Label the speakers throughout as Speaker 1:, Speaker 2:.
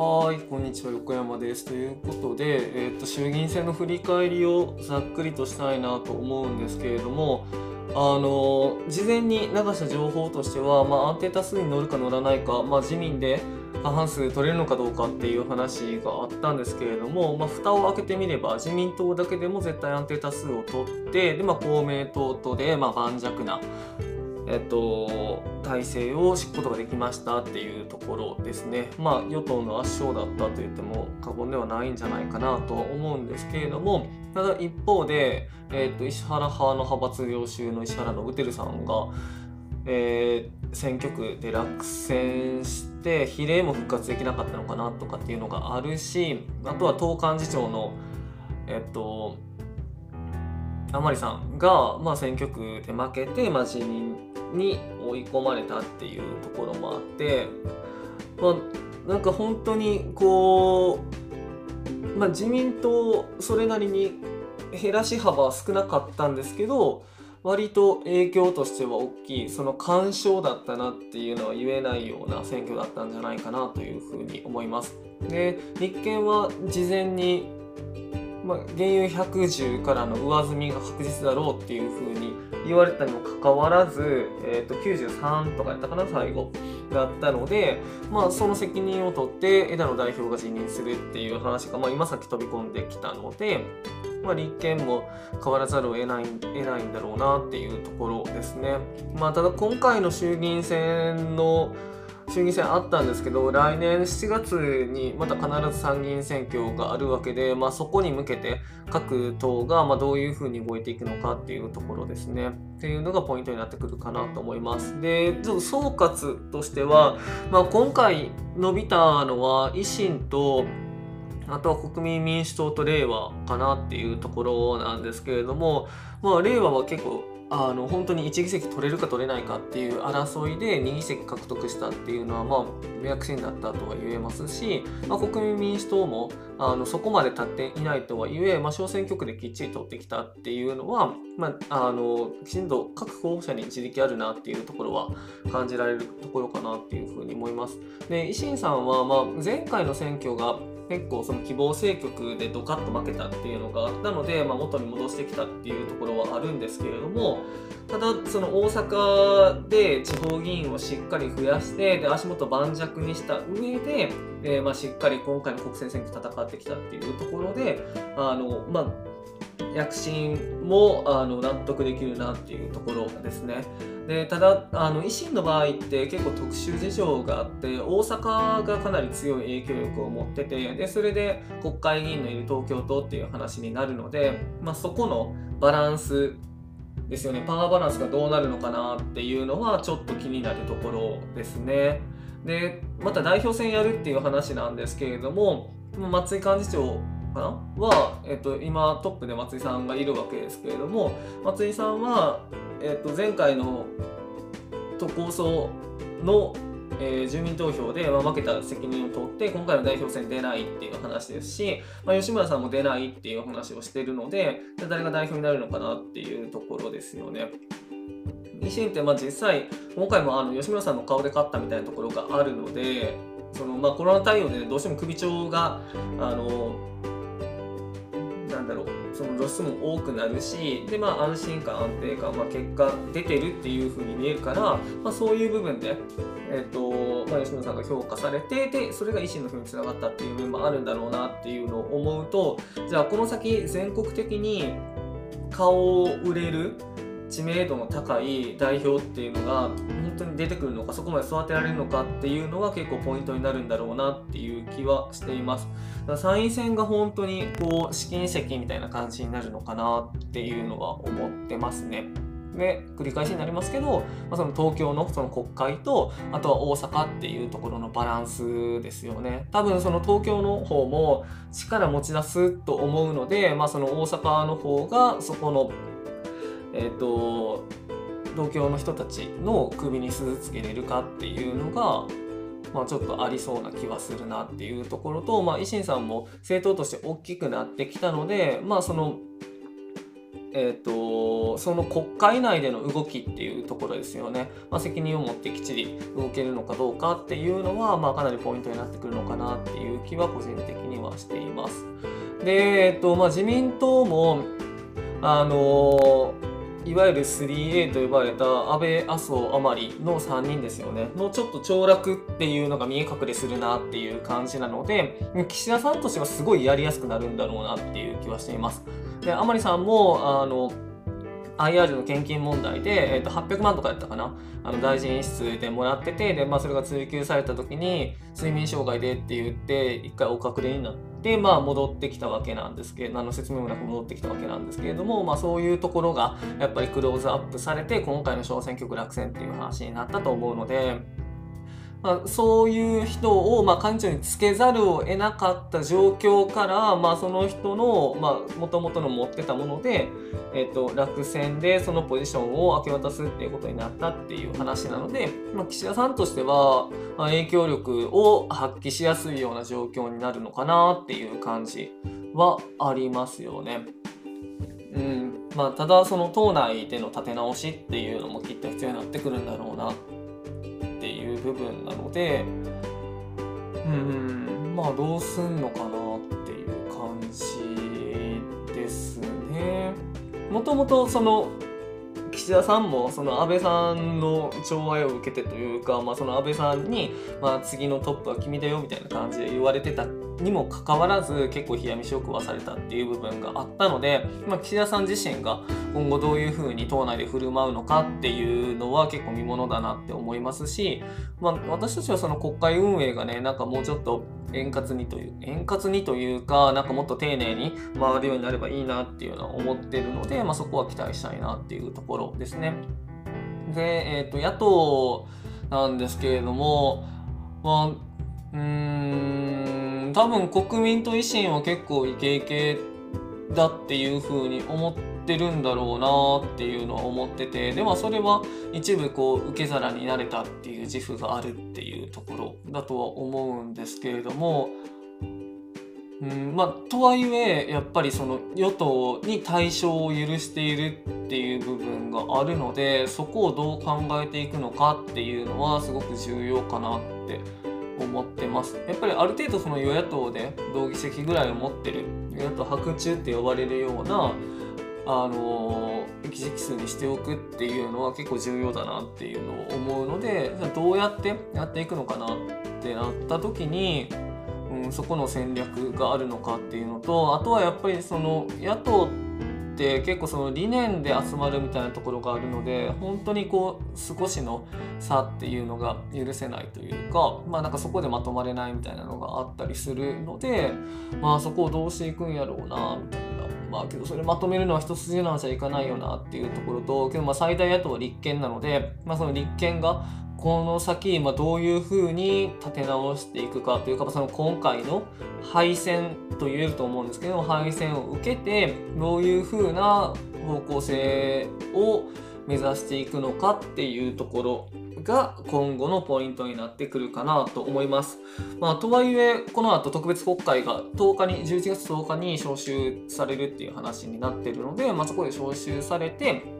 Speaker 1: はい、こんにちは、横山です。ということで、えーと、衆議院選の振り返りをざっくりとしたいなと思うんですけれども、あの事前に流した情報としては、まあ、安定多数に乗るか乗らないか、まあ、自民で過半数取れるのかどうかっていう話があったんですけれども、まあ、蓋を開けてみれば自民党だけでも絶対安定多数を取ってで、まあ、公明党とで、まあ、盤石なえっと、体制を敷くことができましたっていうところですね。まあ、与党の圧勝だったと言っても過言ではないんじゃないかなとは思うんですけれども、ただ一方で、えっと、石原派の派閥領袖の石原伸晃さんが、えー、選挙区で落選して比例も復活できなかったのかなとかっていうのがあるしあとは党幹事長のえっと甘利さんが、まあ、選挙区で負けて、まあ、辞任に追い込まれたっていうところもあって、まあ、なんか本当にこう、まあ、自民党それなりに減らし幅は少なかったんですけど割と影響としては大きいその干渉だったなっていうのは言えないような選挙だったんじゃないかなというふうに思います。で立憲は事前にまあ、原油110からの上積みが確実だろうっていうふうに言われたにもかかわらず、えー、と93とかやったかな最後だったので、まあ、その責任を取って枝野代表が辞任するっていう話が、まあ、今さっき飛び込んできたので、まあ、立憲も変わらざるを得ない得ないんだろうなっていうところですね。まあ、ただ今回の衆議院選の衆議院選あったんですけど来年7月にまた必ず参議院選挙があるわけで、まあ、そこに向けて各党がまどういうふうに動いていくのかっていうところですね。っていうのがポイントになってくるかなと思います。で総括としては、まあ、今回伸びたのは維新とあとは国民民主党と令和かなっていうところなんですけれども、まあ、令和は結構あの本当に1議席取れるか取れないかっていう争いで2議席獲得したっていうのはまあ迷惑心だったとは言えますし、まあ、国民民主党もあのそこまで立っていないとはいえ、まあ、小選挙区できっちり取ってきたっていうのは、まあ、あのきちんと各候補者に一力あるなっていうところは感じられるところかなっていうふうに思います。で維新さんはまあ前回の選挙が結構その希望政局でドカッと負けたっていうのがあったので、まあ、元に戻してきたっていうところはあるんですけれどもただその大阪で地方議員をしっかり増やしてで足元盤石にした上で、えー、まあしっかり今回の国政選挙戦ってきたっていうところであの、まあ、躍進もあの納得できるなっていうところですね。でただあの維新の場合って結構特殊事情があって大阪がかなり強い影響力を持っててでそれで国会議員のいる東京都っていう話になるので、まあ、そこのバランスですよねパワーバランスがどうなるのかなっていうのはちょっと気になるところですね。でまた代表選やるっていう話なんですけれども松井幹事長かな？は、えっと、今トップで松井さんがいるわけですけれども松井さんは、えっと、前回の都構想の、えー、住民投票で、まあ、負けた責任を取って今回の代表選出ないっていう話ですし、まあ、吉村さんも出ないっていう話をしてるので誰が代表になるのかなっていうところですよね。維新ってまあ実際今回もあの吉村さんの顔で勝ったみたいなところがあるのでそのまあコロナ対応で、どうしても首長があのだろうその露出も多くなるしで、まあ、安心感安定感、まあ、結果出てるっていう風に見えるから、まあ、そういう部分で、えーとまあ、吉野さんが評価されてでそれが維新の風につながったっていう部分もあるんだろうなっていうのを思うとじゃあこの先全国的に顔を売れる知名度の高い代表っていうのが本当に出てくるのかそこまで育てられるのかっていうのが結構ポイントになるんだろうなっていう気はしています。参院選が本当にこう試金石みたいな感じになるのかなっていうのは思ってますね。で繰り返しになりますけど、まあ、その東京のその国会とあとは大阪っていうところのバランスですよね多分その東京の方も力持ち出すと思うので、まあ、その大阪の方がそこのえっ、ー、と東京の人たちの首に鈴つけれるかっていうのが、まあ、ちょっとありそうな気はするなっていうところと、まあ、維新さんも政党として大きくなってきたので、まあ、そのえーと、その国会内での動きっていうところですよね、まあ、責任を持ってきっちり動けるのかどうかっていうのは、まあ、かなりポイントになってくるのかなっていう気は個人的にはしています。で、えーとまあ、自民党もあのーいわゆる 3A と呼ばれた安倍、麻生、甘利の3人ですよね、のちょっと凋落っていうのが見え隠れするなっていう感じなので、岸田さんとしてはすごいやりやすくなるんだろうなっていう気はしています。で、甘利さんも、あの、IR の献金問題で、えー、と800万とかやったかな？あの大臣室でもらっててで、まあ、それが追及された時に睡眠障害でって言って一回お隠れになって、でまあ、戻ってきたわけなんですけど何の説明もなく戻ってきたわけなんですけれども、まあ、そういうところがやっぱりクローズアップされて今回の小選挙区落選っていう話になったと思うので。まあ、そういう人を、まあ、幹事長につけざるを得なかった状況から、まあ、その人のもともとの持ってたもので、えーと、落選でそのポジションを明け渡すっていうことになったっていう話なので、まあ、岸田さんとしては、まあ、影響力を発揮しやすいような状況になるのかなっていう感じはありますよね。うんまあ、ただその党内での立て直しっていうのもきっと必要になってくるんだろうないう部分なのでうんまあどうすんのかなっていう感じですね。もともとその岸田さんもその安倍さんの寵愛を受けてというか、まあ、その安倍さんに、まあ、次のトップは君だよみたいな感じで言われてたにもかかわらず結構冷や飯を食わされたっていう部分があったので、まあ、岸田さん自身が今後どういうふうに党内で振る舞うのかっていうのは結構見ものだなって思いますし、まあ、私たちはその国会運営がねなんかもうちょっと円滑にという円滑にというかなんかもっと丁寧に回るようになればいいなっていうのは思ってるので、まあ、そこは期待したいなっていうところですね。で、えーと、野党なんですけれども、まあ、うん多分国民と維新は結構イケイケだっていうふうに思ってるんだろうなっていうのは思っててでもそれは一部こう受け皿になれたっていう自負があるっていうところだとは思うんですけれども。うんまあ、とはいえやっぱりその与党に対象を許しているっていう部分があるのでそこをどう考えていくのかっていうのはすごく重要かなって思ってます。やっぱりある程度その与野党で同議席ぐらいを持ってる与野党白昼って呼ばれるようなあの議席数にしておくっていうのは結構重要だなっていうのを思うのでどうやってやっていくのかなってなった時に、そこの戦略があるのかっていうのとあとはやっぱりその野党って結構その理念で集まるみたいなところがあるので本当にこう少しの差っていうのが許せないというかまあなんかそこでまとまれないみたいなのがあったりするのでまあそこをどうしていくんやろうなみたいな。まあけどそれまとめるのは一筋縄じゃいかないよなっていうところとけどまあ最大野党は立憲なので、まあ、その立憲がこの先、まあ、どういうふうに立て直していくかというかその今回の敗戦と言えると思うんですけど敗戦を受けてどういうふうな方向性を目指していくのかっていうところが今後のポイントになってくるかなと思います。まあ、とはいえ、この後特別国会が10日に、11月10日に召集されるっていう話になってるので、まあ、そこで召集されて、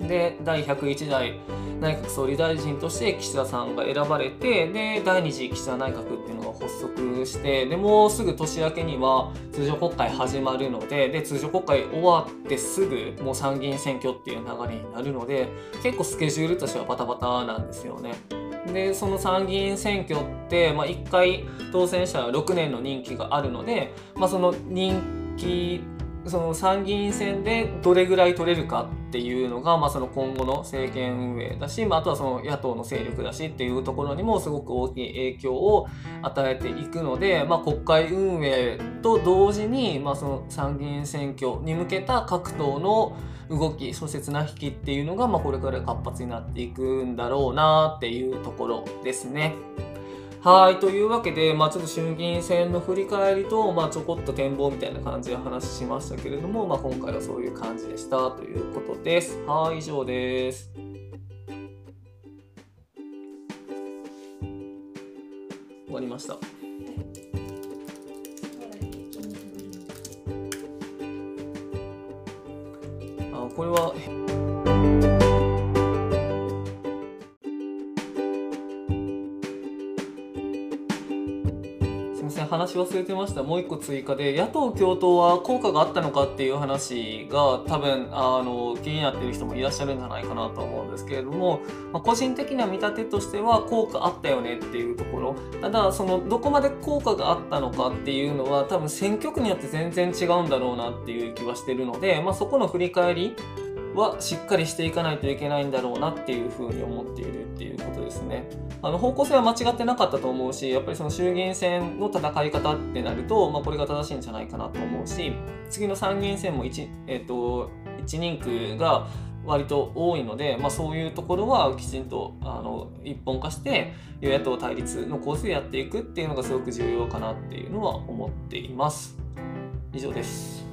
Speaker 1: で、第101代内閣総理大臣として岸田さんが選ばれて、で、第2次岸田内閣っていうのが発足して、で、もうすぐ年明けには通常国会始まるので、で、通常国会終わってすぐもう参議院選挙っていう流れになるので、結構スケジュールとしてはバタバタなんですよね。でその参議院選挙って、まあ、1回当選者は6年の任期があるので、まあ、その任期その参議院選でどれぐらい取れるかっていうのが、まあ、その今後の政権運営だし、まあ、あとはその野党の勢力だしっていうところにもすごく大きい影響を与えていくので、まあ、国会運営と同時に、まあ、その参議院選挙に向けた各党の動きそして綱引きっていうのが、まあ、これから活発になっていくんだろうなっていうところですね。はい、というわけで、まあ、ちょっと衆議院選の振り返りと、まあ、ちょこっと展望みたいな感じで話しましたけれども、まあ、今回はそういう感じでしたということです。はい、以上です。終わりました。これはみません。話忘れてました。もう一個追加で野党共闘は効果があったのかっていう話が多分あの気になってる人もいらっしゃるんじゃないかなと思うんですけれども、まあ、個人的な見立てとしては効果あったよねっていうところ。ただそのどこまで効果があったのかっていうのは多分選挙区によって全然違うんだろうなっていう気はしてるので、まあ、そこの振り返りはしっかりしていかないといけないんだろうなっていうふうに思っているっていうことですね。あの方向性は間違ってなかったと思うしやっぱりその衆議院選の戦い方ってなると、まあ、これが正しいんじゃないかなと思うし次の参議院選も 1,、えーと、1人区が割と多いので、まあ、そういうところはきちんとあの一本化して与野党対立の構成でやっていくっていうのがすごく重要かなっていうのは思っています。以上です。